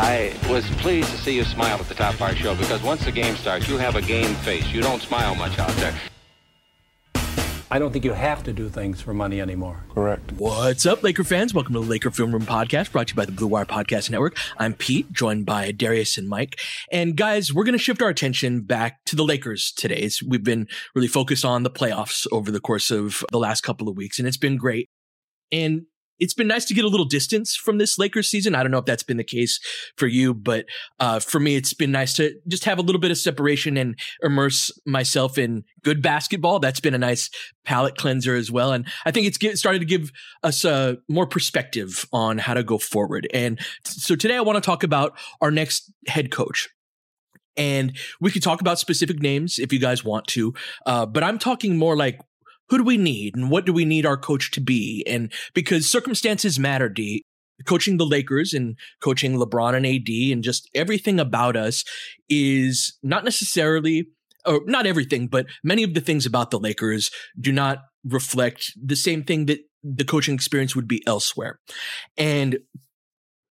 I was pleased to see you smile at the top of our show because once the game starts, you have a game face. You don't smile much out there. I don't think you have to do things for money anymore. Correct. What's up, Laker fans? Welcome to the Laker Film Room Podcast, brought to you by the Blue Wire Podcast Network. I'm Pete, joined by Darius and Mike. And guys, we're going to shift our attention back to the Lakers today. we've been really focused on the playoffs over the course of the last couple of weeks, and it's been great. And it's been nice to get a little distance from this Lakers season. I don't know if that's been the case for you, but uh, for me, it's been nice to just have a little bit of separation and immerse myself in good basketball. That's been a nice palate cleanser as well. And I think it's get, started to give us more perspective on how to go forward. And so today I want to talk about our next head coach. And we could talk about specific names if you guys want to, uh, but I'm talking more like who do we need and what do we need our coach to be? And because circumstances matter, D, coaching the Lakers and coaching LeBron and AD and just everything about us is not necessarily, or not everything, but many of the things about the Lakers do not reflect the same thing that the coaching experience would be elsewhere. And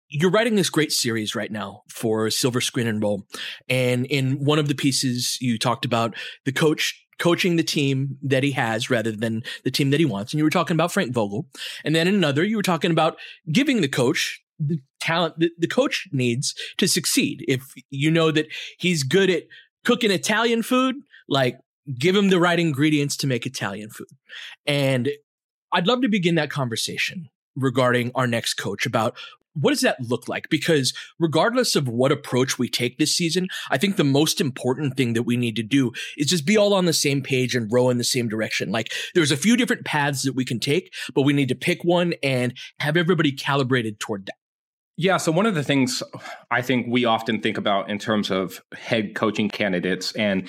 you're writing this great series right now for Silver Screen and Roll. And in one of the pieces, you talked about the coach coaching the team that he has rather than the team that he wants. And you were talking about Frank Vogel. And then in another, you were talking about giving the coach the talent that the coach needs to succeed. If you know that he's good at cooking Italian food, like give him the right ingredients to make Italian food. And I'd love to begin that conversation regarding our next coach about what does that look like? Because regardless of what approach we take this season, I think the most important thing that we need to do is just be all on the same page and row in the same direction. Like there's a few different paths that we can take, but we need to pick one and have everybody calibrated toward that. Yeah. So, one of the things I think we often think about in terms of head coaching candidates, and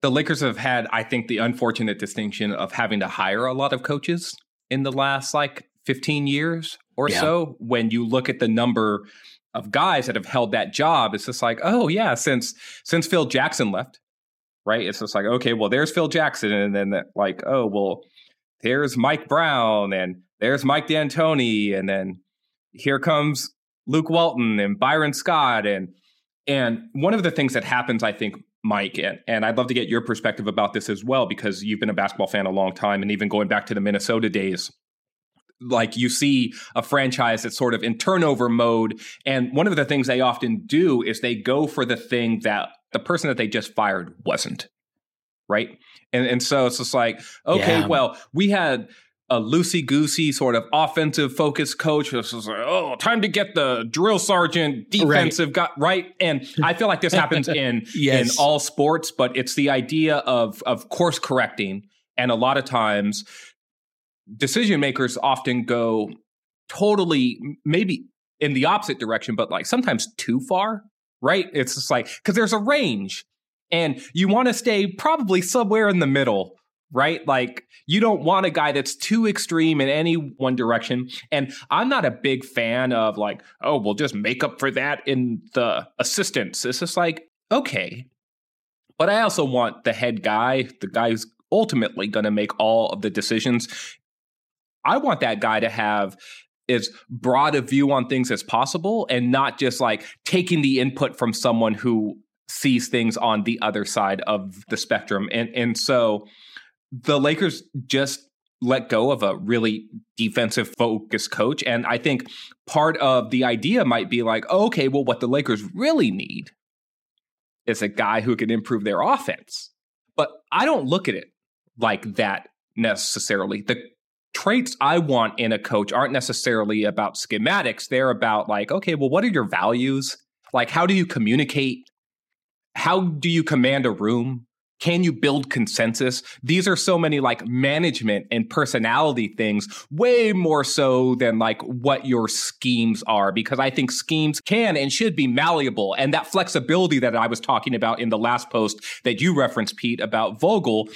the Lakers have had, I think, the unfortunate distinction of having to hire a lot of coaches in the last like 15 years or yeah. so. When you look at the number of guys that have held that job, it's just like, oh yeah, since since Phil Jackson left, right? It's just like, okay, well, there's Phil Jackson, and then like, oh well, there's Mike Brown, and there's Mike D'Antoni, and then here comes Luke Walton and Byron Scott, and and one of the things that happens, I think, Mike, and, and I'd love to get your perspective about this as well, because you've been a basketball fan a long time, and even going back to the Minnesota days like you see a franchise that's sort of in turnover mode. And one of the things they often do is they go for the thing that the person that they just fired wasn't. Right. And and so it's just like, okay, yeah. well, we had a loosey goosey sort of offensive focused coach. This was like, oh, time to get the drill sergeant defensive right. guy right. And I feel like this happens in yes. in all sports, but it's the idea of of course correcting. And a lot of times decision makers often go totally maybe in the opposite direction, but like sometimes too far, right? It's just like, because there's a range and you want to stay probably somewhere in the middle, right? Like you don't want a guy that's too extreme in any one direction. And I'm not a big fan of like, oh, we'll just make up for that in the assistants. It's just like, okay. But I also want the head guy, the guy who's ultimately going to make all of the decisions. I want that guy to have as broad a view on things as possible and not just like taking the input from someone who sees things on the other side of the spectrum. And and so the Lakers just let go of a really defensive focused coach. And I think part of the idea might be like, okay, well, what the Lakers really need is a guy who can improve their offense. But I don't look at it like that necessarily. The traits I want in a coach aren't necessarily about schematics. They're about like, okay, well, what are your values? Like, how do you communicate? How do you command a room? Can you build consensus? These are so many like management and personality things, way more so than like what your schemes are, because I think schemes can and should be malleable. And that flexibility that I was talking about in the last post that you referenced, Pete, about Vogel,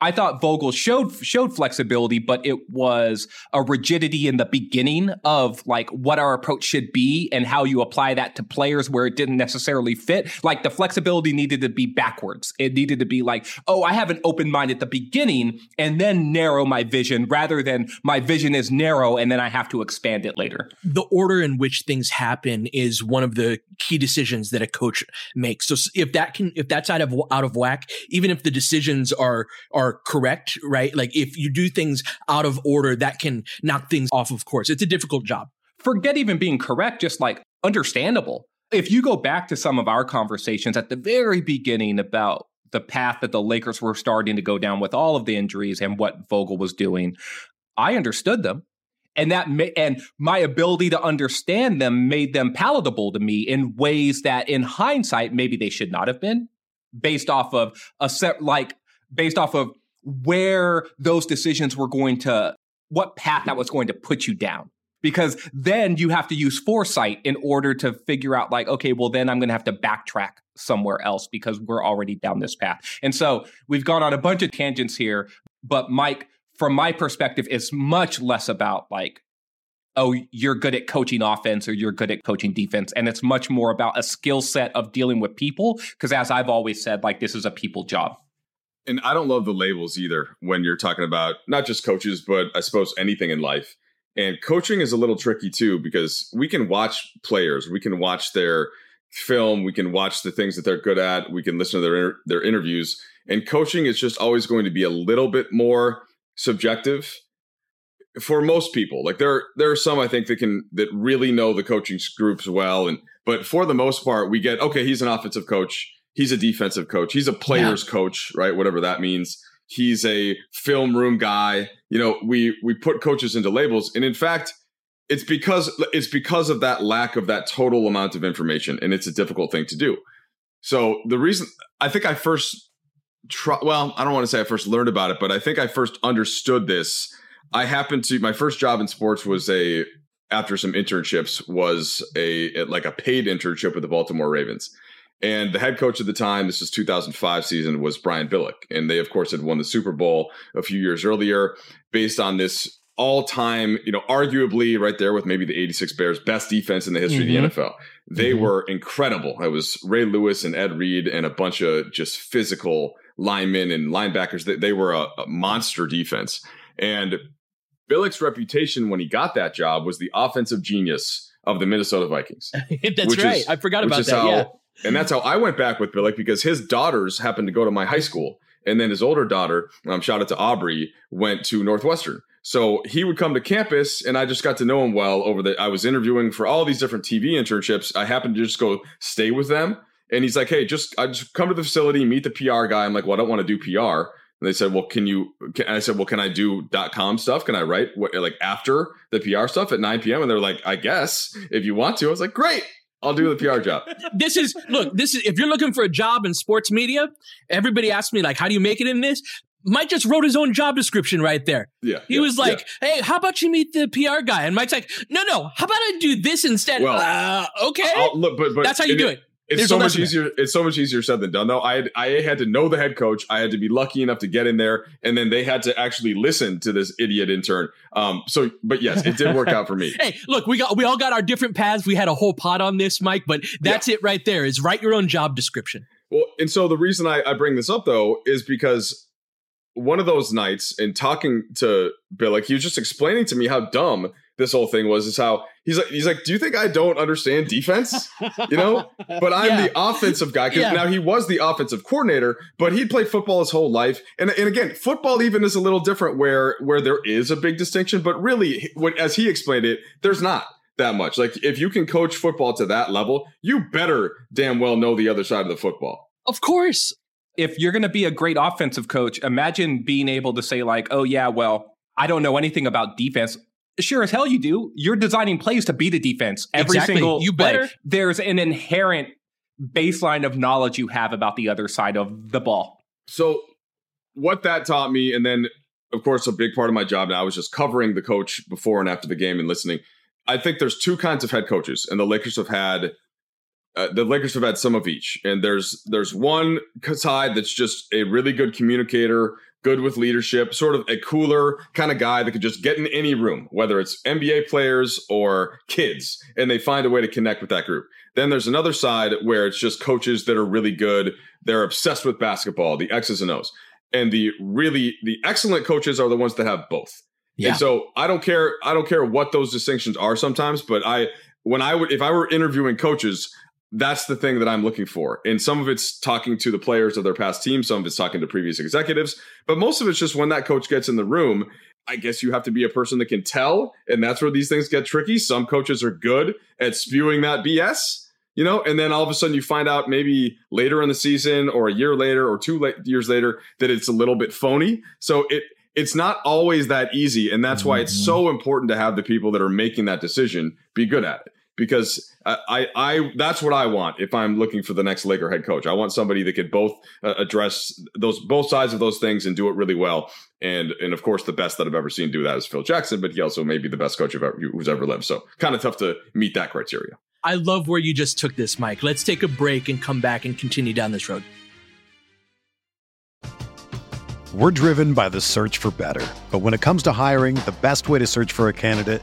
I thought Vogel showed showed flexibility, but it was a rigidity in the beginning of like what our approach should be and how you apply that to players where it didn't necessarily fit. Like the flexibility needed to be backwards. It needed to be like, oh, I have an open mind at the beginning and then narrow my vision rather than my vision is narrow and then I have to expand it later. The order in which things happen is one of the key decisions that a coach makes. So if that can if that's out of out of whack, even if the decisions are are are correct, right? Like if you do things out of order, that can knock things off of course. It's a difficult job. Forget even being correct, just like understandable. If you go back to some of our conversations at the very beginning about the path that the Lakers were starting to go down with all of the injuries and what Vogel was doing, I understood them. And that ma- and my ability to understand them made them palatable to me in ways that in hindsight maybe they should not have been based off of a set like based off of where those decisions were going to, what path that was going to put you down. Because then you have to use foresight in order to figure out, like, okay, well, then I'm going to have to backtrack somewhere else because we're already down this path. And so we've gone on a bunch of tangents here, but Mike, from my perspective, is much less about like, oh, you're good at coaching offense or you're good at coaching defense. And it's much more about a skill set of dealing with people. Because as I've always said, like, this is a people job and I don't love the labels either when you're talking about not just coaches, but I suppose anything in life. And coaching is a little tricky too because we can watch players, we can watch their film, we can watch the things that they're good at, we can listen to their their interviews, and coaching is just always going to be a little bit more subjective for most people. Like there there are some I think that can that really know the coaching groups well and but for the most part we get okay, he's an offensive coach he's a defensive coach. He's a player's yeah. coach, right? Whatever that means. He's a film room guy. You know, we we put coaches into labels, and in fact, it's because it's because of that lack of that total amount of information, and it's a difficult thing to do. So the reason I think I first try, well, I don't want to say I first learned about it, but I think I first understood this. I happened to my first job in sports was a after some internships was a like a paid internship with the Baltimore Ravens and the head coach at the time, this was 2005 season, was Brian Billick. And they, of course, had won the Super Bowl a few years earlier based on this all time, you know, arguably right there with maybe the 86 Bears, best defense in the history mm-hmm. of the NFL. They mm-hmm. were incredible. It was Ray Lewis and Ed Reed and a bunch of just physical linemen and linebackers. They, they were a, a monster defense. And Billick's reputation when he got that job was the offensive genius of the Minnesota Vikings. That's right. Is, I forgot about that. How, yeah and that's how I went back with Billick because his daughters happened to go to my high school. And then his older daughter, um, shout out to Aubrey, went to Northwestern. So he would come to campus, and I just got to know him well over the. I was interviewing for all these different TV internships. I happened to just go stay with them, and he's like, "Hey, just I just come to the facility, meet the PR guy." I'm like, "Well, I don't want to do PR." And they said, "Well, can you?" Can, I said, "Well, can I do dot .com stuff? Can I write what, like after the PR stuff at 9 p.m.?" And they're like, "I guess if you want to." I was like, "Great." I'll do the PR job. this is look, this is if you're looking for a job in sports media, everybody asks me like, how do you make it in this? Mike just wrote his own job description right there. Yeah. He yeah, was like, yeah. hey, how about you meet the PR guy? And Mike's like, no, no, how about I do this instead? Well, uh, okay. I'll, look, but, but that's how you do it. It's There's so much easier. It's so much easier said than done, though. I had, I had to know the head coach. I had to be lucky enough to get in there, and then they had to actually listen to this idiot intern. Um. So, but yes, it did work out for me. hey, look, we got we all got our different paths. We had a whole pot on this, Mike, but that's yeah. it right there. Is write your own job description. Well, and so the reason I, I bring this up though is because one of those nights in talking to Bill, like he was just explaining to me how dumb this whole thing was. Is how he's like, he's like, do you think I don't understand defense? You know, but I'm Yeah. the offensive guy because Yeah. now he was the offensive coordinator, but he'd played football his whole life. And and again, football even is a little different where where there is a big distinction, but really, what as he explained it, there's not that much. Like if you can coach football to that level, you better damn well know the other side of the football. Of course. if you're going to be a great offensive coach, imagine being able to say like, "Oh yeah, well, I don't know anything about defense." Sure as hell you do. You're designing plays to beat a defense every Exactly. single You play. There's an inherent baseline of knowledge you have about the other side of the ball. So what that taught me, and then of course a big part of my job now is just covering the coach before and after the game and listening. I think there's two kinds of head coaches, and the Lakers have had uh, the Lakers have had some of each. And there's there's one side that's just a really good communicator, good with leadership, sort of a cooler kind of guy that could just get in any room, whether it's NBA players or kids, and they find a way to connect with that group. Then there's another side where it's just coaches that are really good. They're obsessed with basketball, the X's and O's. And the really the excellent coaches are the ones that have both. Yeah. And so I don't care I don't care what those distinctions are sometimes, but I when I would if I were interviewing coaches, that's the thing that I'm looking for. And some of it's talking to the players of their past team, some of it's talking to previous executives, but most of it's just when that coach gets in the room, I guess you have to be a person that can tell, and that's where these things get tricky. Some coaches are good at spewing that BS, you know, and then all of a sudden you find out maybe later in the season or a year later or two la- years later that it's a little bit phony. So it it's not always that easy, and that's why it's mm-hmm. so important to have the people that are making that decision be good at it because I, I, I that's what I want if I'm looking for the next Laker head coach. I want somebody that could both uh, address those both sides of those things and do it really well. And and of course, the best that I've ever seen do that is Phil Jackson, but he also may be the best coach of ever, who's ever lived. So kind of tough to meet that criteria. I love where you just took this, Mike. Let's take a break and come back and continue down this road. We're driven by the search for better. But when it comes to hiring, the best way to search for a candidate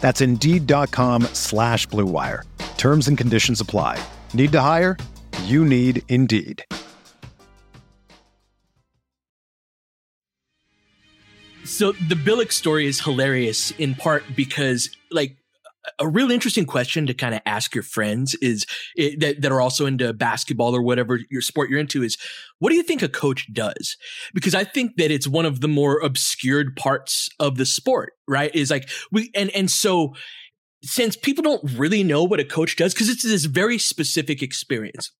That's Indeed.com slash Blue Wire. Terms and conditions apply. Need to hire? You need Indeed. So the Billick story is hilarious in part because, like, a real interesting question to kind of ask your friends is it, that, that are also into basketball or whatever your sport you're into is what do you think a coach does? Because I think that it's one of the more obscured parts of the sport, right? Is like we and and so since people don't really know what a coach does because it's this very specific experience.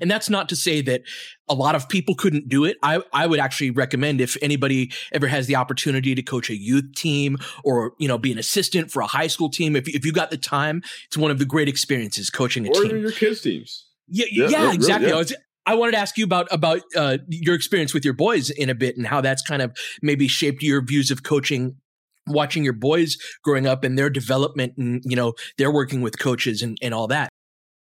And that's not to say that a lot of people couldn't do it. I, I would actually recommend if anybody ever has the opportunity to coach a youth team or, you know, be an assistant for a high school team. If, if you got the time, it's one of the great experiences coaching a Or team. your kids' teams. Yeah, Yeah, yeah, yeah, exactly. yeah. I, was, I wanted to ask you about about uh, your experience with your boys in a bit and how that's kind of maybe shaped your views of coaching. Watching your boys growing up and their development, and you know they're working with coaches and and all that.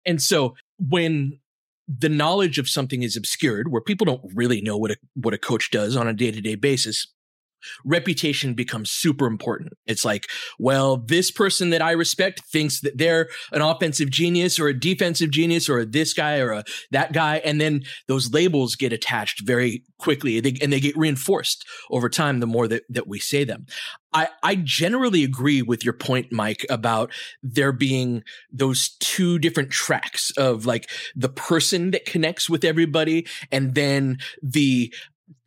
And so when the knowledge of something is obscured, where people don't really know what a what a coach does on a day to day basis, reputation becomes super important. It's like, well, this person that I respect thinks that they're an offensive genius or a defensive genius or this guy or a that guy. And then those labels get attached very quickly they, and they get reinforced over time the more that, that we say them. I, I generally agree with your point, Mike, about there being those two different tracks of like the person that connects with everybody and then the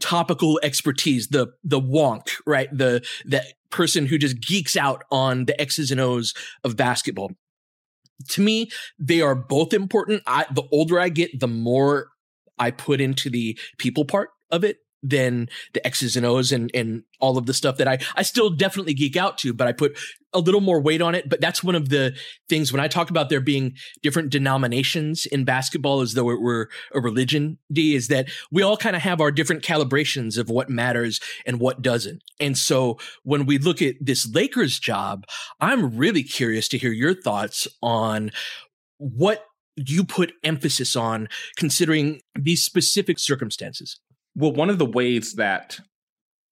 topical expertise, the the wonk, right? The the person who just geeks out on the X's and O's of basketball. To me, they are both important. I the older I get, the more I put into the people part of it than the X's and O's and, and all of the stuff that I, I still definitely geek out to, but I put a little more weight on it. But that's one of the things when I talk about there being different denominations in basketball as though it were a religion, D, is that we all kind of have our different calibrations of what matters and what doesn't. And so when we look at this Lakers job, I'm really curious to hear your thoughts on what you put emphasis on considering these specific circumstances. Well, one of the ways that,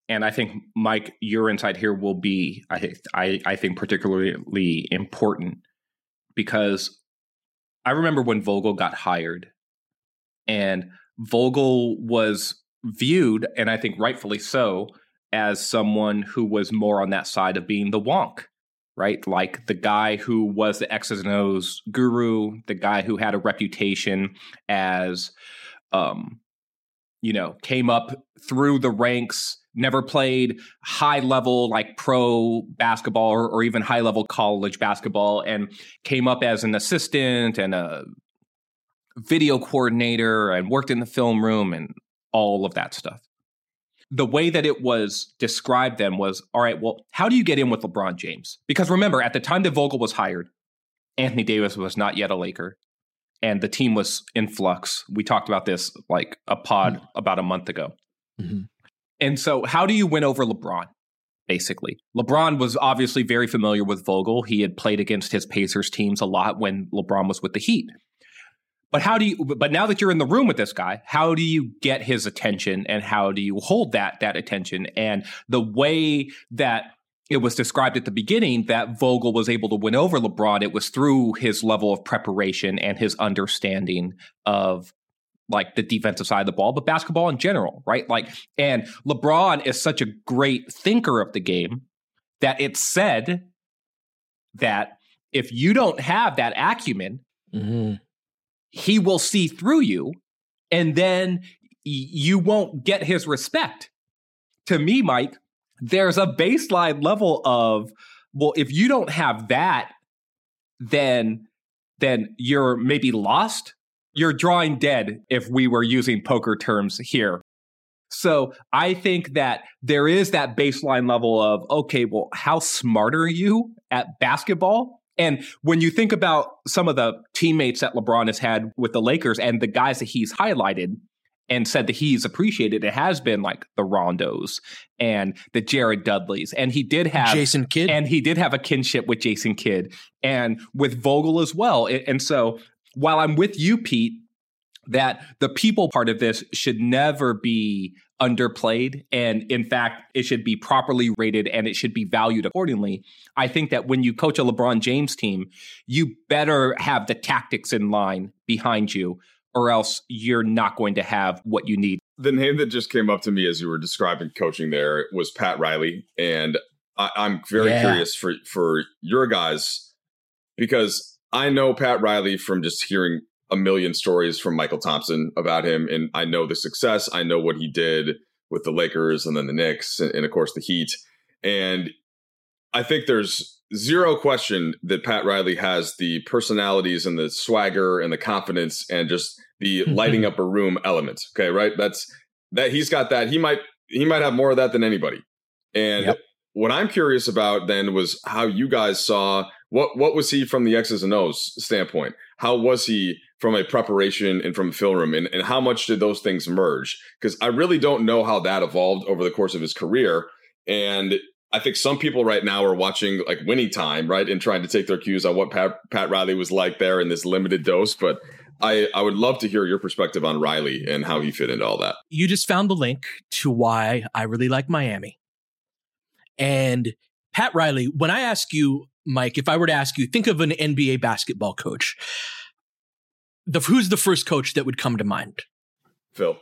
and I think Mike, your insight here will be, I I, I think particularly important because I remember when Vogel got hired, and Vogel was viewed, and I think rightfully so, as someone who was more on that side of being the wonk, right? Like the guy who was the X's and O's guru, the guy who had a reputation as um, you know, came up through the ranks, never played high level like pro basketball or, or even high level college basketball, and came up as an assistant and a video coordinator and worked in the film room and all of that stuff. The way that it was described then was all right, well, how do you get in with LeBron James? Because remember, at the time that Vogel was hired, Anthony Davis was not yet a Laker and the team was in flux. We talked about this like a pod mm-hmm. about a month ago. Mm-hmm. And so, how do you win over LeBron? Basically, LeBron was obviously very familiar with Vogel. He had played against his Pacers teams a lot when LeBron was with the Heat. But how do you? But now that you're in the room with this guy, how do you get his attention, and how do you hold that that attention? And the way that it was described at the beginning that Vogel was able to win over LeBron. It was through his level of preparation and his understanding of like the defensive side of the ball, but basketball in general, right? Like, and LeBron is such a great thinker of the game that it's said that if you don't have that acumen, mm-hmm. he will see through you and then you won't get his respect. To me, Mike, there's a baseline level of well if you don't have that then then you're maybe lost. You're drawing dead if we were using poker terms here. So i think that there is that baseline level of okay well how smart are you at basketball? And when you think about some of the teammates that LeBron has had with the Lakers and the guys that he's highlighted, and said that he's appreciated. It has been like the Rondos and the Jared Dudleys, and he did have Jason Kidd, and he did have a kinship with Jason Kidd and with Vogel as well. And so, while I'm with you, Pete, that the people part of this should never be underplayed, and in fact, it should be properly rated and it should be valued accordingly. I think that when you coach a LeBron James team, you better have the tactics in line behind you or else you're not going to have what you need. The name that just came up to me as you were describing coaching there was Pat Riley, and I, am very yeah. curious for for your guys because I know Pat Riley from just hearing a million stories from Michael Thompson about him, and I know the success. I know what he did with the Lakers and then the Knicks, and, and of course the Heat, and I think there's zero question that Pat Riley has the personalities and the swagger and the confidence and just the lighting up a room element. Okay, right? That's that he's got that. He might he might have more of that than anybody. And yep. what I'm curious about then was how you guys saw what what was he from the X's and O's standpoint? How was he from a preparation and from a film room and, and how much did those things merge? Because I really don't know how that evolved over the course of his career. And I think some people right now are watching like winning time, right, and trying to take their cues on what Pat, Pat Riley was like there in this limited dose. But I, I would love to hear your perspective on Riley and how he fit into all that. You just found the link to why I really like Miami. And Pat Riley, when I ask you, Mike, if I were to ask you, think of an NBA basketball coach. The, who's the first coach that would come to mind? Phil.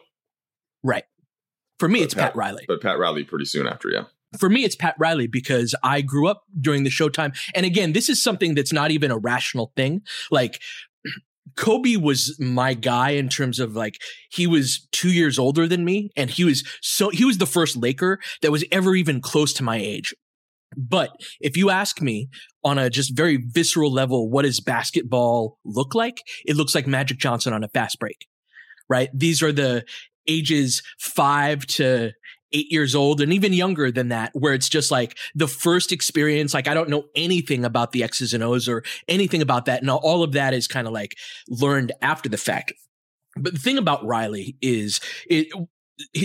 Right. For me, but it's Pat, Pat Riley. But Pat Riley pretty soon after, yeah for me, it's Pat Riley because I grew up during the Showtime. And again, this is something that's not even a rational thing. Like, Kobe was my guy in terms of like he was two years older than me, and he was so he was the first Laker that was ever even close to my age. But if you ask me on a just very visceral level, what does basketball look like? It looks like Magic Johnson on a fast break, right? These are the ages five to eight years old and even younger than that, where it's just like the first experience. Like I don't know anything about the X's and O's or anything about that. And all of that is kind of like learned after the fact. But the thing about Riley is it,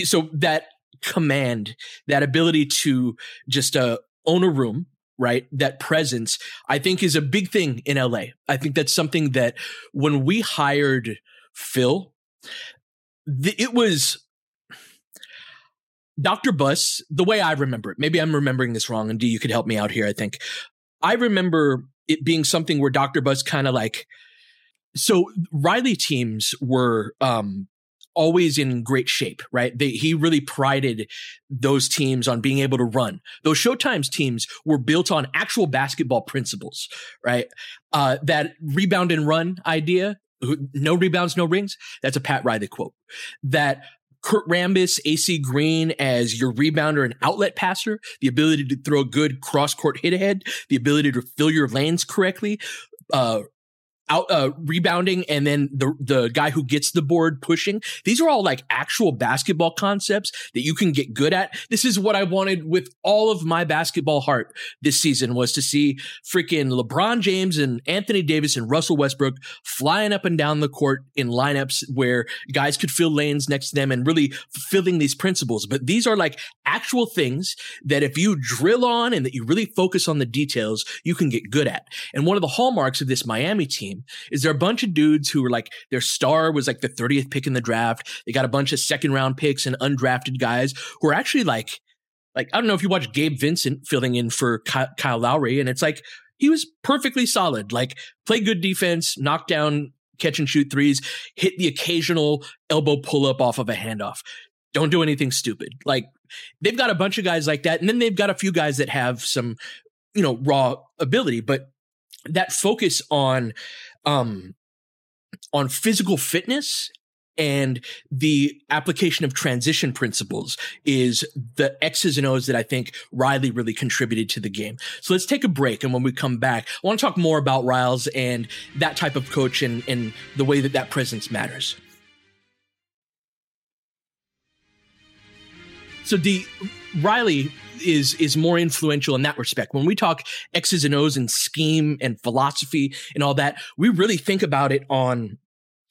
so that command, that ability to just, uh, own a room, right? That presence, I think is a big thing in LA. I think that's something that when we hired Phil, it was Dr. Buss, the way I remember it, maybe I'm remembering this wrong, and D, you could help me out here, I think. I remember it being something where Dr. Buss kind of like, so Riley teams were um, always in great shape, right? They, he really prided those teams on being able to run. Those Showtimes teams were built on actual basketball principles, right? Uh, that rebound and run idea, no rebounds, no rings. That's a Pat Riley quote. That Kurt Rambis, AC Green as your rebounder and outlet passer, the ability to throw a good cross court hit ahead, the ability to fill your lanes correctly, uh, out uh, rebounding and then the the guy who gets the board pushing. These are all like actual basketball concepts that you can get good at. This is what I wanted with all of my basketball heart this season was to see freaking LeBron James and Anthony Davis and Russell Westbrook flying up and down the court in lineups where guys could fill lanes next to them and really fulfilling these principles. But these are like actual things that if you drill on and that you really focus on the details, you can get good at. And one of the hallmarks of this Miami team team is there a bunch of dudes who were like their star was like the 30th pick in the draft. They got a bunch of second round picks and undrafted guys who are actually like like I don't know if you watch Gabe Vincent filling in for Kyle Lowry and it's like he was perfectly solid. Like play good defense, knock down catch and shoot threes, hit the occasional elbow pull up off of a handoff. Don't do anything stupid. Like they've got a bunch of guys like that and then they've got a few guys that have some you know raw ability, but that focus on um, on physical fitness and the application of transition principles is the X's and O's that I think Riley really contributed to the game. So let's take a break. And when we come back, I want to talk more about Riles and that type of coach and, and the way that that presence matters. So the Riley is is more influential in that respect. When we talk X's and O's and scheme and philosophy and all that, we really think about it on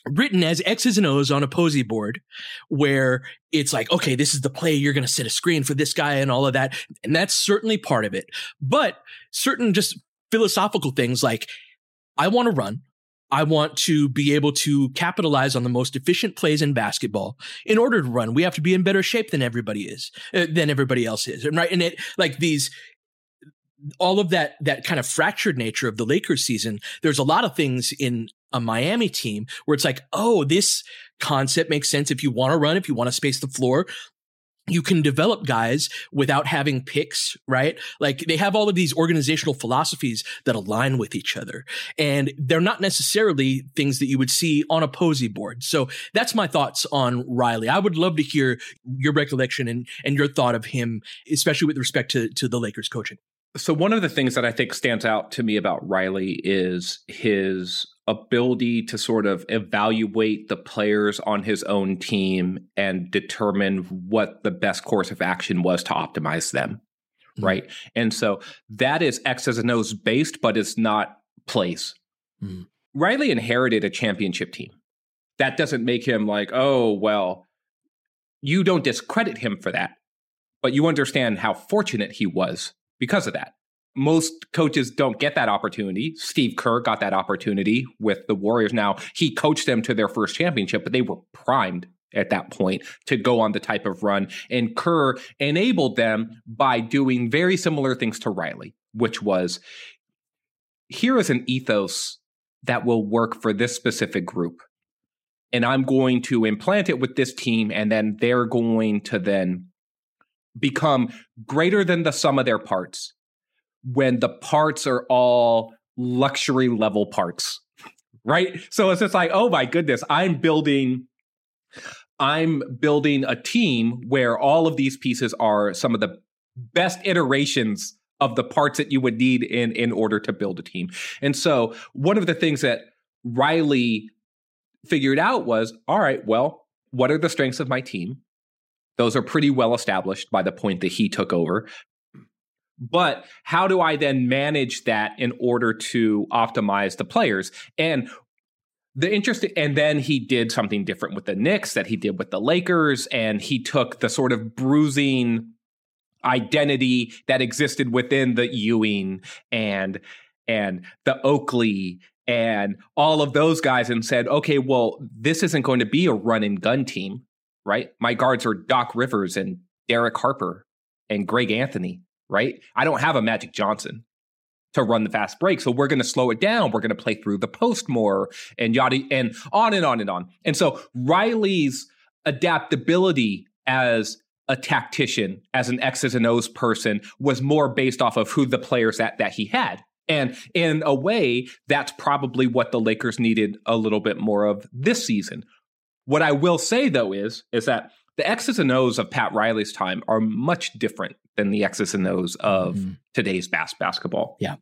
written as X's and O's on a posy board where it's like, okay, this is the play. You're going to set a screen for this guy and all of that. And that's certainly part of it. But certain just philosophical things like I want to run. I want to be able to capitalize on the most efficient plays in basketball. In order to run, we have to be in better shape than everybody is, uh, than everybody else is. And right. And it like these, all of that, that kind of fractured nature of the Lakers season, there's a lot of things in a Miami team where it's like, oh, this concept makes sense if you want to run, if you want to space the floor you can develop guys without having picks, right? Like they have all of these organizational philosophies that align with each other. And they're not necessarily things that you would see on a posy board. So that's my thoughts on Riley. I would love to hear your recollection and, and your thought of him, especially with respect to, to the Lakers coaching. So one of the things that I think stands out to me about Riley is his ability to sort of evaluate the players on his own team and determine what the best course of action was to optimize them. Mm-hmm. Right. And so that is X's and O's based, but it's not place. Mm-hmm. Riley inherited a championship team. That doesn't make him like, oh, well, you don't discredit him for that, but you understand how fortunate he was because of that most coaches don't get that opportunity. Steve Kerr got that opportunity with the Warriors. Now, he coached them to their first championship, but they were primed at that point to go on the type of run. And Kerr enabled them by doing very similar things to Riley, which was here is an ethos that will work for this specific group. And I'm going to implant it with this team, and then they're going to then become greater than the sum of their parts when the parts are all luxury level parts right? So it's just like, oh my goodness, I'm building I'm building a team where all of these pieces are some of the best iterations of the parts that you would need in in order to build a team. And so one of the things that Riley figured out was, all right, well, what are the strengths of my team? Those are pretty well established by the point that he took over. But how do I then manage that in order to optimize the players? And the interesting and then he did something different with the Knicks that he did with the Lakers and he took the sort of bruising identity that existed within the Ewing and and the Oakley and all of those guys and said, okay, well, this isn't going to be a run and gun team, right? My guards are Doc Rivers and Derek Harper and Greg Anthony, right? I don't have a Magic Johnson to run the fast break. So we're going to slow it down. We're going to play through the post more and yada and on and on and on. And so Riley's adaptability as a tactician, as an X's and O's person, was more based off of who the players that that he had. And in a way, that's probably what the Lakers needed a little bit more of this season. What I will say though is is that the X's and O's of Pat Riley's time are much different than the X's and O's of mm-hmm. today's bas- basketball. Yeah.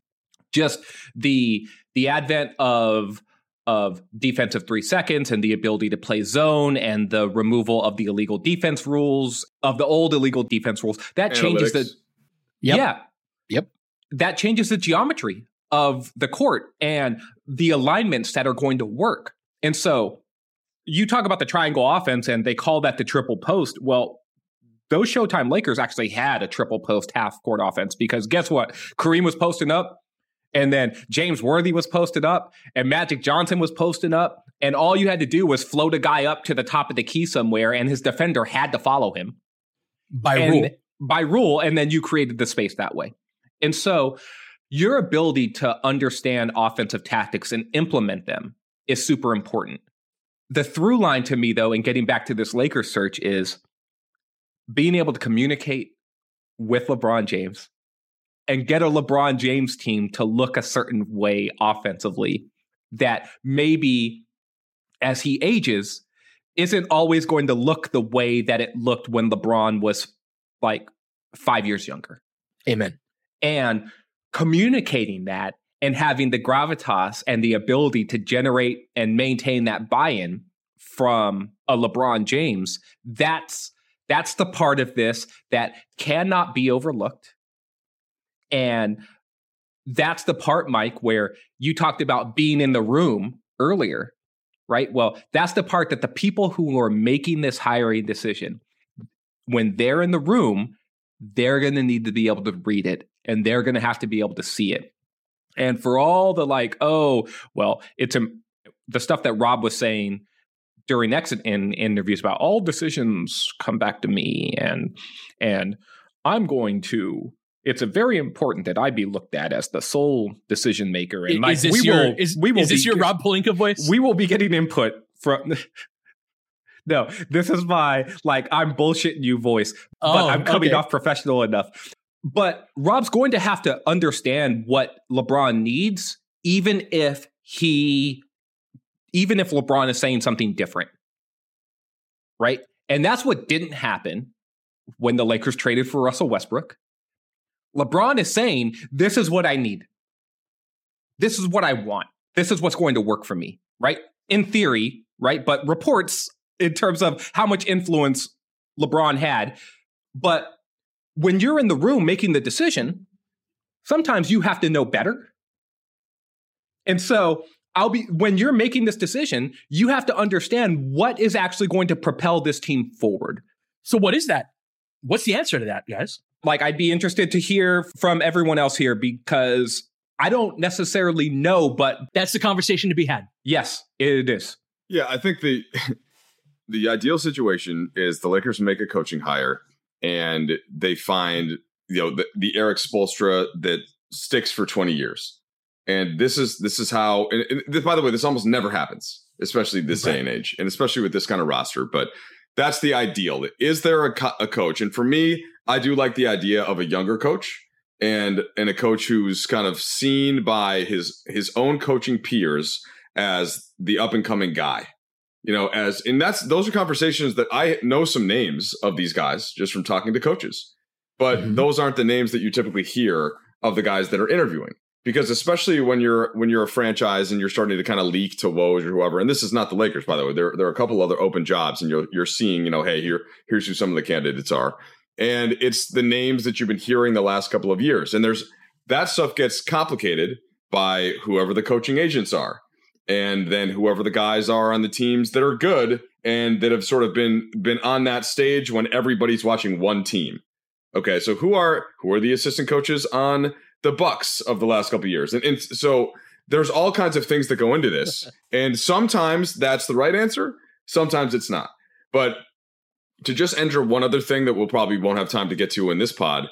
Just the the advent of of defensive three seconds and the ability to play zone and the removal of the illegal defense rules of the old illegal defense rules that Analytics. changes the yep. yeah yep that changes the geometry of the court and the alignments that are going to work and so you talk about the triangle offense and they call that the triple post well those Showtime Lakers actually had a triple post half court offense because guess what? Kareem was posting up, and then James Worthy was posted up, and Magic Johnson was posting up, and all you had to do was float a guy up to the top of the key somewhere, and his defender had to follow him by and, rule. By rule, and then you created the space that way. And so your ability to understand offensive tactics and implement them is super important. The through line to me, though, and getting back to this Lakers search is being able to communicate with LeBron James and get a LeBron James team to look a certain way offensively that maybe as he ages isn't always going to look the way that it looked when LeBron was like 5 years younger. Amen. And communicating that and having the gravitas and the ability to generate and maintain that buy-in from a LeBron James, that's that's the part of this that cannot be overlooked. And that's the part, Mike, where you talked about being in the room earlier, right? Well, that's the part that the people who are making this hiring decision, when they're in the room, they're going to need to be able to read it and they're going to have to be able to see it. And for all the like, oh, well, it's a, the stuff that Rob was saying during exit in, in interviews about all decisions come back to me and and I'm going to it's a very important that I be looked at as the sole decision maker. And is this your, will, is, we will is this be, your Rob Pelinka voice? We will be getting input from. no, this is my like I'm bullshitting you voice, oh, but I'm coming okay. off professional enough. But Rob's going to have to understand what LeBron needs, even if he even if LeBron is saying something different. Right? And that's what didn't happen when the Lakers traded for Russell Westbrook. LeBron is saying, This is what I need. This is what I want. This is what's going to work for me. Right? In theory, right? But reports in terms of how much influence LeBron had. But when you're in the room making the decision, sometimes you have to know better. And so I'll be when you're making this decision, you have to understand what is actually going to propel this team forward. So what is that? What's the answer to that, guys? Like I'd be interested to hear from everyone else here because I don't necessarily know, but that's the conversation to be had. Yes, it is. Yeah, I think the the ideal situation is the Lakers make a coaching hire and they find you know the, the Erik Spoelstra that sticks for 20 years and this is this is how. And, and this, by the way, this almost never happens, especially this right. day and age, and especially with this kind of roster. But that's the ideal. Is there a, co- a coach? And for me, I do like the idea of a younger coach and and a coach who's kind of seen by his his own coaching peers as the up and coming guy. You know, as and that's those are conversations that I know some names of these guys just from talking to coaches. But mm-hmm. those aren't the names that you typically hear of the guys that are interviewing. Because especially when you're when you're a franchise and you're starting to kind of leak to Woj or whoever, and this is not the Lakers, by the way. There, there are a couple other open jobs, and you're you're seeing, you know, hey, here here's who some of the candidates are, and it's the names that you've been hearing the last couple of years. And there's that stuff gets complicated by whoever the coaching agents are and then whoever the guys are on the teams that are good and that have sort of been been on that stage when everybody's watching one team. Okay, so who are who are the assistant coaches on the Bucks of the last couple years? And, and so there's all kinds of things that go into this, and sometimes that's the right answer, sometimes it's not. But to just enter one other thing that we'll probably won't have time to get to in this pod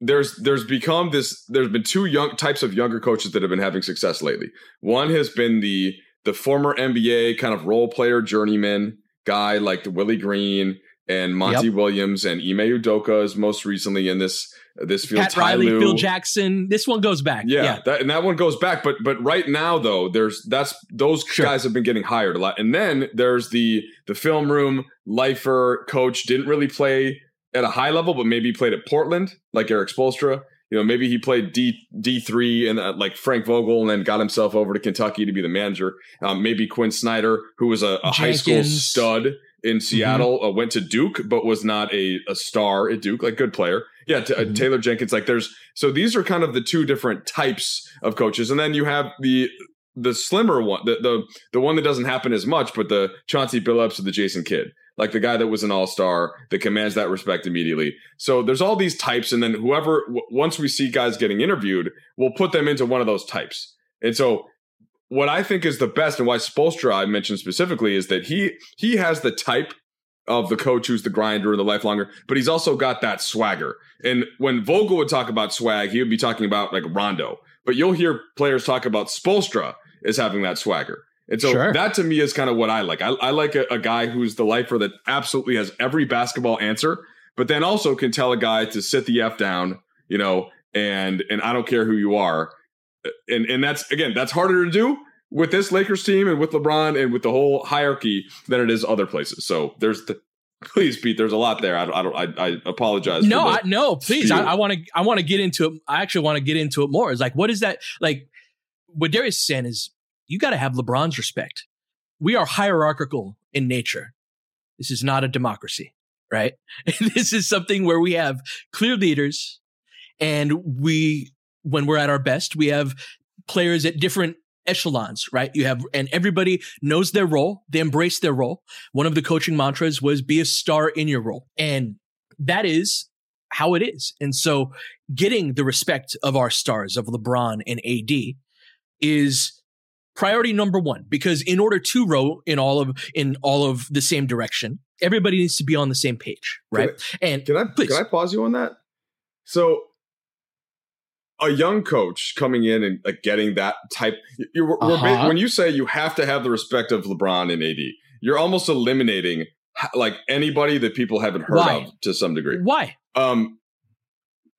there's there's become this there's been two young types of younger coaches that have been having success lately. One has been the the former NBA kind of role player journeyman guy like the Willie Green and Monty yep. Williams and Ime Udoka is most recently in this this field. Pat Ty Riley, Lue. Phil Jackson. This one goes back. Yeah, yeah. That, and that one goes back. But but right now though, there's that's those sure. guys have been getting hired a lot. And then there's the the film room lifer coach didn't really play at a high level, but maybe he played at Portland, like Erik Spoelstra. You know, maybe he played D D three and uh, like Frank Vogel, and then got himself over to Kentucky to be the manager. Um, maybe Quin Snyder, who was a, a high school stud in Seattle, mm-hmm. uh, went to Duke, but was not a, a star at Duke, like good player. Yeah, t- uh, mm-hmm. Taylor Jenkins. Like there's so these are kind of the two different types of coaches, and then you have the the slimmer one, the the the one that doesn't happen as much, but the Chauncey Billups or the Jason Kidd like the guy that was an all star that commands that respect immediately. So there's all these types, and then whoever w- once we see guys getting interviewed, we'll put them into one of those types. And so what I think is the best, and why Spoelstra I mentioned specifically, is that he he has the type of the coach who's the grinder and the lifelonger, but he's also got that swagger. And when Vogel would talk about swag, he would be talking about like Rondo. But you'll hear players talk about Spoelstra as having that swagger. And so sure. that to me is kind of what I like. I, I like a, a, guy who's the lifer that absolutely has every basketball answer, but then also can tell a guy to sit the f down, you know, and and I don't care who you are, and and that's again that's harder to do with this Lakers team and with LeBron and with the whole hierarchy than it is other places. So there's the please pete there's a lot there i don't i, don't, I, I apologize no I, no please spew. i want to i want to get into it i actually want to get into it more it's like what is that like what darius saying is you got to have LeBron's respect. We are hierarchical in nature. This is not a democracy, right? this is something where we have clear leaders and we, when we're at our best, we have players at different echelons, right? You have, and everybody knows their role. They embrace their role. One of the coaching mantras was be a star in your role. And that is how it is. And so getting the respect of our stars of LeBron and AD is priority number one because in order to row in all of in all of the same direction everybody needs to be on the same page right can I, and can i please. can i pause you on that so a young coach coming in and like, getting that type you're, uh-huh. when you say you have to have the respect of lebron and ad you're almost eliminating like anybody that people haven't heard why? of to some degree why um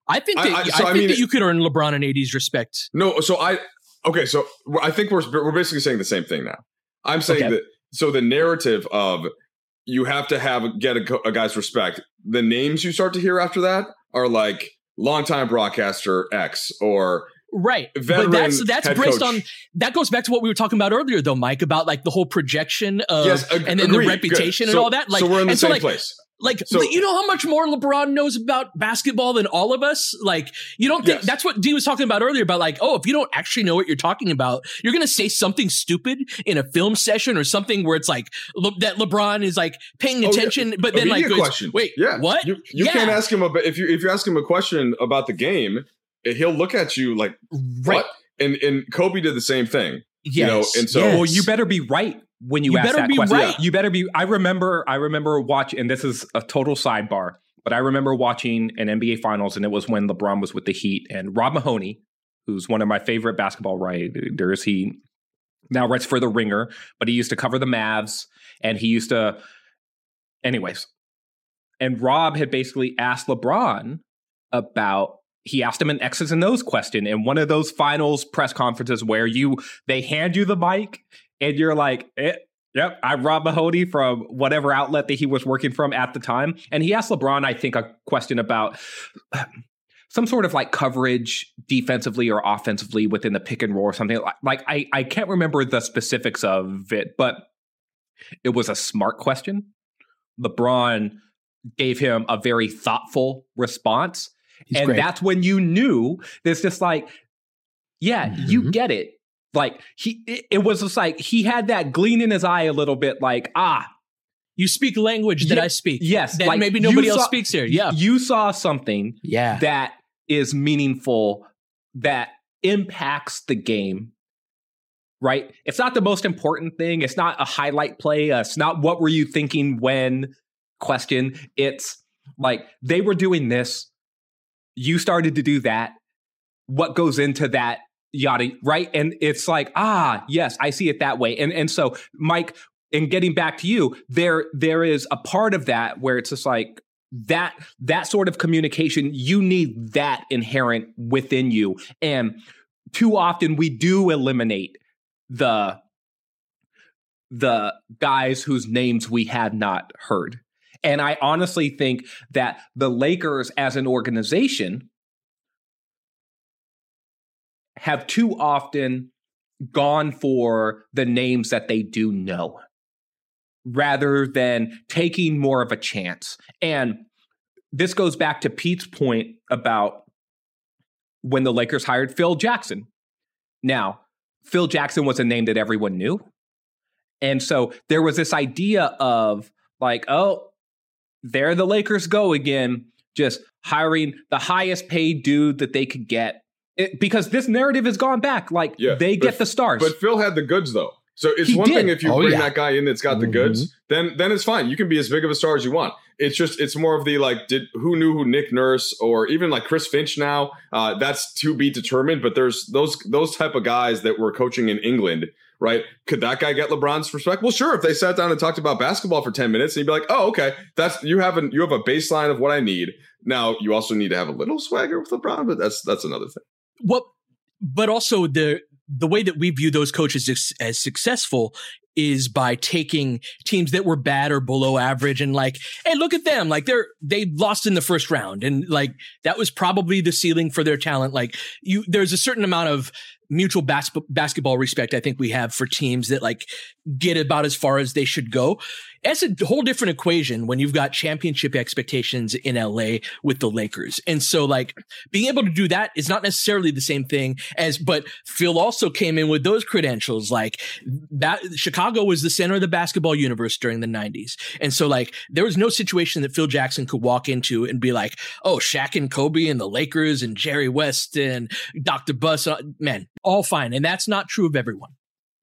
I think that I, I, so I think mean, that you could earn LeBron and AD's respect. No, so I Okay, so I think we're we're basically saying the same thing now. I'm saying okay. that so the narrative of you have to have get a, a, guy's respect. The names you start to hear after that are like longtime broadcaster X or right. But that's that's based on that goes back to what we were talking about earlier, though, Mike, about like the whole projection of yes, ag- and then agreed. the reputation Good. and so, all that. Like, so we're in the same so, like, place. Like, so, you know how much more LeBron knows about basketball than all of us? Like, you don't think yes. that's what D was talking about earlier about like, oh, if you don't actually know what you're talking about, you're going to say something stupid in a film session or something where it's like Le- that LeBron is like paying attention, oh, yeah. but then like, question. wait, yeah, what? You, you yeah. can't ask him about, if you, if you ask him a question about the game, he'll look at you like, right. what? And, and Kobe did the same thing. Yes. You know, and so, yes. well, you better be right when you, you ask that question. Right. You better be. I remember. I remember watching, and this is a total sidebar, but I remember watching an NBA Finals, and it was when LeBron was with the Heat, and Rob Mahoney, who's one of my favorite basketball writers, he now writes for The Ringer, but he used to cover the Mavs, and he used to, anyways. And Rob had basically asked LeBron about he asked him an X's and O's question in one of those finals press conferences where you they hand you the mic and you're like, eh, Yep, I'm Rob Mahoney from whatever outlet that he was working from at the time. And he asked LeBron, I think, a question about some sort of like coverage defensively or offensively within the pick and roll or something. Like, like I, I can't remember the specifics of it, but it was a smart question. LeBron gave him a very thoughtful response. He's and great. that's when you knew there's just like, yeah, mm-hmm. you get it like he it, was just like he had that gleam in his eye a little bit like ah you speak language that yeah, I speak. Yes, that like maybe nobody else speaks here. Yeah, you saw something. Yeah, that is meaningful. That impacts the game. Right. It's not the most important thing. It's not a highlight play. Uh, it's not what were you thinking when question. It's like they were doing this. You started to do that. What goes into that yada right? And it's like ah yes i see it that way. And and so mike in getting back to you there there is a part of that where it's just like that that sort of communication you need that inherent within you. And too often we do eliminate the the guys whose names we had not heard. And i honestly think that the lakers as an organization have too often gone for the names that they do know rather than taking more of a chance. And this goes back to Pete's point about when the Lakers hired Phil Jackson. Now, Phil Jackson was a name that everyone knew. And so there was this idea of like, oh, there the Lakers go again, just hiring the highest paid dude that they could get it, because this narrative has gone back. Like yeah, they get the stars. But Phil had the goods though. So it's he one did. thing if you oh, bring yeah. that guy in that's got mm-hmm. the goods, then then it's fine. You can be as big of a star as you want. It's just it's more of the like did who knew who Nick Nurse or even like Chris Finch now. Uh, that's to be determined. But there's those those type of guys that were coaching in England, right? Could that guy get LeBron's respect? Well, sure. If they sat down and talked about basketball for ten minutes, and you'd be like, oh, okay, that's you have an you have a baseline of what I need. Now you also need to have a little swagger with LeBron, but that's that's another thing. What but also the the way that we view those coaches as, as, successful is by taking teams that were bad or below average and like, hey, look at them. Like they're, they lost in the first round. And like that was probably the ceiling for their talent. Like you, there's a certain amount of mutual bas- basketball respect I think we have for teams that like get about as far as they should go. It's a whole different equation when you've got championship expectations in LA with the Lakers. And so like being able to do that is not necessarily the same thing as, but Phil also came in with those credentials. Like that Chicago was the center of the basketball universe during the nineties. And so like there was no situation that Phil Jackson could walk into and be like, oh, Shaq and Kobe and the Lakers and Jerry West and Dr. Buss. Uh, man, all fine. And that's not true of everyone.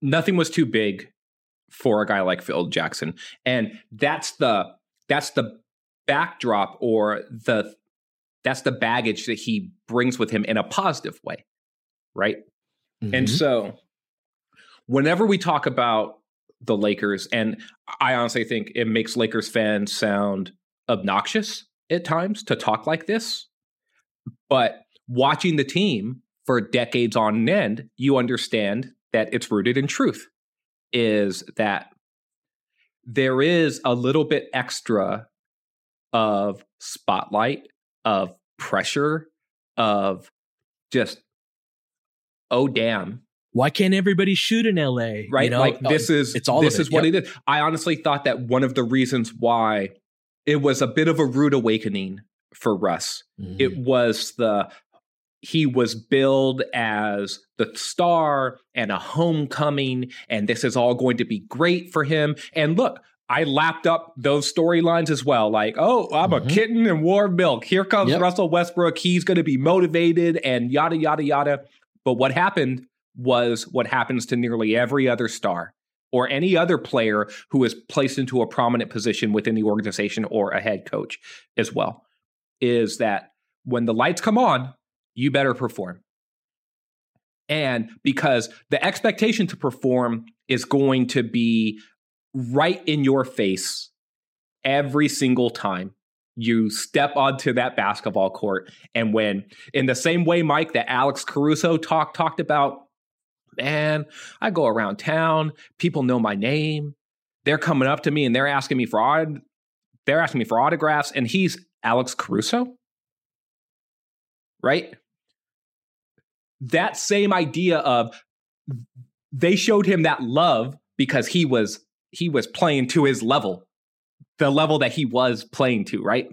Nothing was too big for a guy like Phil Jackson. And that's the that's the backdrop or the that's the baggage that he brings with him in a positive way. Right? Mm-hmm. And so whenever we talk about the Lakers, and I honestly think it makes Lakers fans sound obnoxious at times to talk like this. But watching the team for decades on end, you understand that it's rooted in truth. Is that there is a little bit extra of spotlight, of pressure, of just, oh, damn. Why can't everybody shoot in LA? Right. You know? Like this is, it's all this is what yep. it is. I honestly thought that one of the reasons why it was a bit of a rude awakening for Russ. Mm-hmm. It was the he was billed as the star and a homecoming, and this is all going to be great for him. And look, I lapped up those storylines as well. Like, oh, I'm mm-hmm. a kitten and warm milk. Here comes yep. Russell Westbrook. He's going to be motivated and yada, yada, yada. But what happened was what happens to nearly every other star or any other player who is placed into a prominent position within the organization or a head coach as well is that when the lights come on, you better perform. And because the expectation to perform is going to be right in your face every single time you step onto that basketball court. And when, in the same way, Mike, that Alex Caruso talk, talked about man, I go around town, people know my name. They're coming up to me and they're asking me for they're asking me for autographs, and he's Alex Caruso. Right? That same idea of they showed him that love because he was he was playing to his level, the level that he was playing to, right?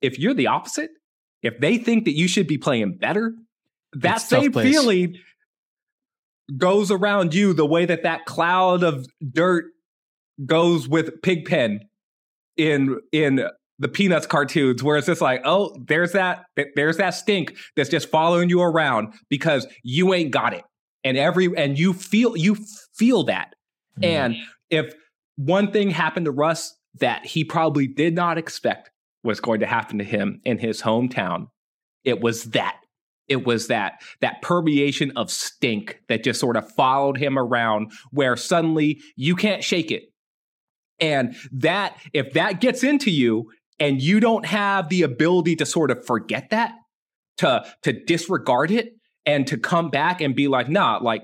If you're the opposite, if they think that you should be playing better, that it's same feeling goes around you the way that that cloud of dirt goes with Pigpen in in the Peanuts cartoons, where it's just like, oh, there's that there's that stink that's just following you around because you ain't got it, and every and you feel you feel that, mm. and if one thing happened to Russ that he probably did not expect was going to happen to him in his hometown, it was that. It was that that permeation of stink that just sort of followed him around where suddenly you can't shake it. And that if that gets into you and you don't have the ability to sort of forget that to to disregard it and to come back and be like nah like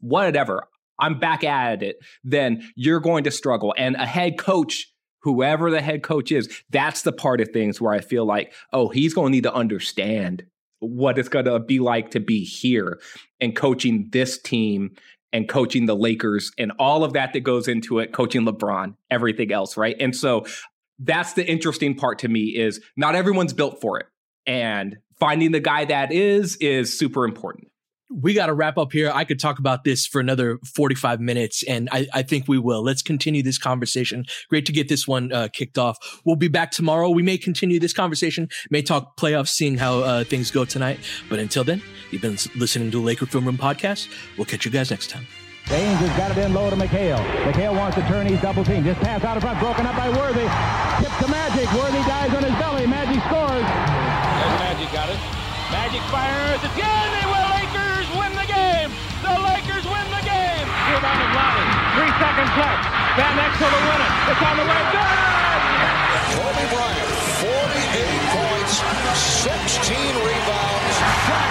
whatever. I'm back at it. Then you're going to struggle. And a head coach whoever the head coach is that's the part of things where i feel like oh he's going to need to understand what it's going to be like to be here and coaching this team and coaching the Lakers and all of that that goes into it, coaching LeBron, everything else, right? And so that's the interesting part to me is not everyone's built for it. And finding the guy that is is super important we got to wrap up here. I could talk about this for another 45 minutes, and I, I think we will. Let's continue this conversation. Great to get this one uh, kicked off. We'll be back tomorrow. We may continue this conversation, may talk playoffs, seeing how uh, things go tonight. But until then, you've been listening to the Laker Film Room podcast. We'll catch you guys next time. James has got it in low to McHale. McHale wants to turn. He's double team. Just pass out of front. Broken up by Worthy. Tip to Magic. Worthy dies on his belly. Magic scores. There's Magic got it. Magic fires. It's good. They will Lakers win the game. The Lakers win the game. Rebound is Lonnie. Three seconds left. Van Exel to win it. It's on the way. Good! Kobe Bryant, 48 points, 16 rebounds. Shot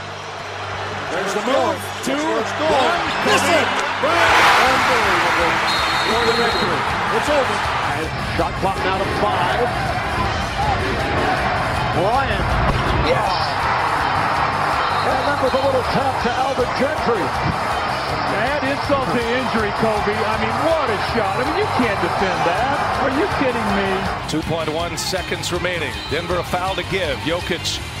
There's the move. Two, one. Miss it. Unbelievable. For the victory. It's over. Shot clock now to five. Bryant. Yes And that was a little tap to Alvin Gentry. Add insult to injury, Kobe. I mean, what a shot. I mean, you can't defend that. Are you kidding me? 2.1 seconds remaining. Denver a foul to give. Jokic